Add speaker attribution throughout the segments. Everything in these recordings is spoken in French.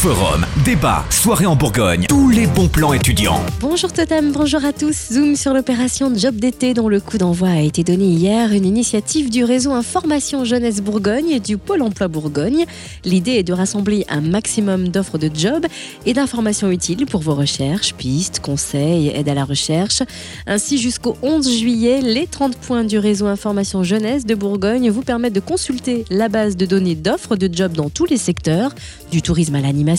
Speaker 1: Forum, débat, soirée en Bourgogne, tous les bons plans étudiants.
Speaker 2: Bonjour Totem, bonjour à tous. Zoom sur l'opération Job d'été dont le coup d'envoi a été donné hier, une initiative du réseau Information Jeunesse Bourgogne et du Pôle emploi Bourgogne. L'idée est de rassembler un maximum d'offres de job et d'informations utiles pour vos recherches, pistes, conseils, aides à la recherche. Ainsi, jusqu'au 11 juillet, les 30 points du réseau Information Jeunesse de Bourgogne vous permettent de consulter la base de données d'offres de job dans tous les secteurs, du tourisme à l'animation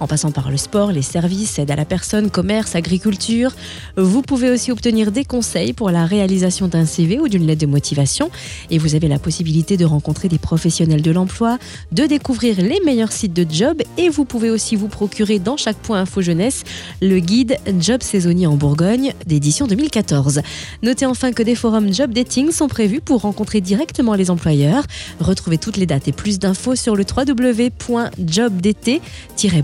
Speaker 2: en passant par le sport, les services, aide à la personne, commerce, agriculture. Vous pouvez aussi obtenir des conseils pour la réalisation d'un CV ou d'une lettre de motivation. Et vous avez la possibilité de rencontrer des professionnels de l'emploi, de découvrir les meilleurs sites de job et vous pouvez aussi vous procurer dans chaque point Info Jeunesse le guide Job saisonnier en Bourgogne d'édition 2014. Notez enfin que des forums job dating sont prévus pour rencontrer directement les employeurs. Retrouvez toutes les dates et plus d'infos sur le www.jobdt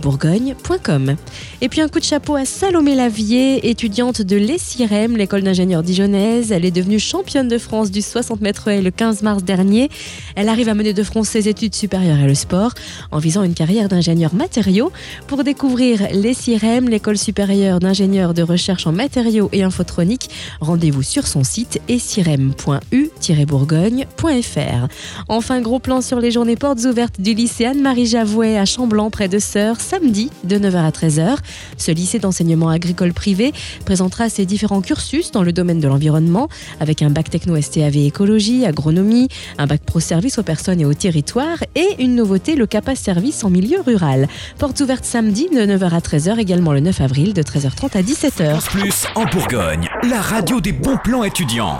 Speaker 2: bourgogne.com. Et puis un coup de chapeau à Salomé Lavier, étudiante de l'ESIREM, l'école d'ingénieurs dijonnaise. Elle est devenue championne de France du 60 mètres le 15 mars dernier. Elle arrive à mener de front ses études supérieures et le sport en visant une carrière d'ingénieur matériaux. Pour découvrir l'ESIREM, l'école supérieure d'ingénieurs de recherche en matériaux et infotronique, rendez-vous sur son site esirem.u-bourgogne.fr. Enfin, gros plan sur les journées portes ouvertes du lycée Anne-Marie Javouet à Chamblanc près de Samedi de 9h à 13h. Ce lycée d'enseignement agricole privé présentera ses différents cursus dans le domaine de l'environnement avec un bac techno STAV écologie, agronomie, un bac pro service aux personnes et au territoire et une nouveauté, le CAPAS service en milieu rural. Porte ouverte samedi de 9h à 13h, également le 9 avril de 13h30 à 17h.
Speaker 1: Plus en Bourgogne, la radio des bons plans étudiants.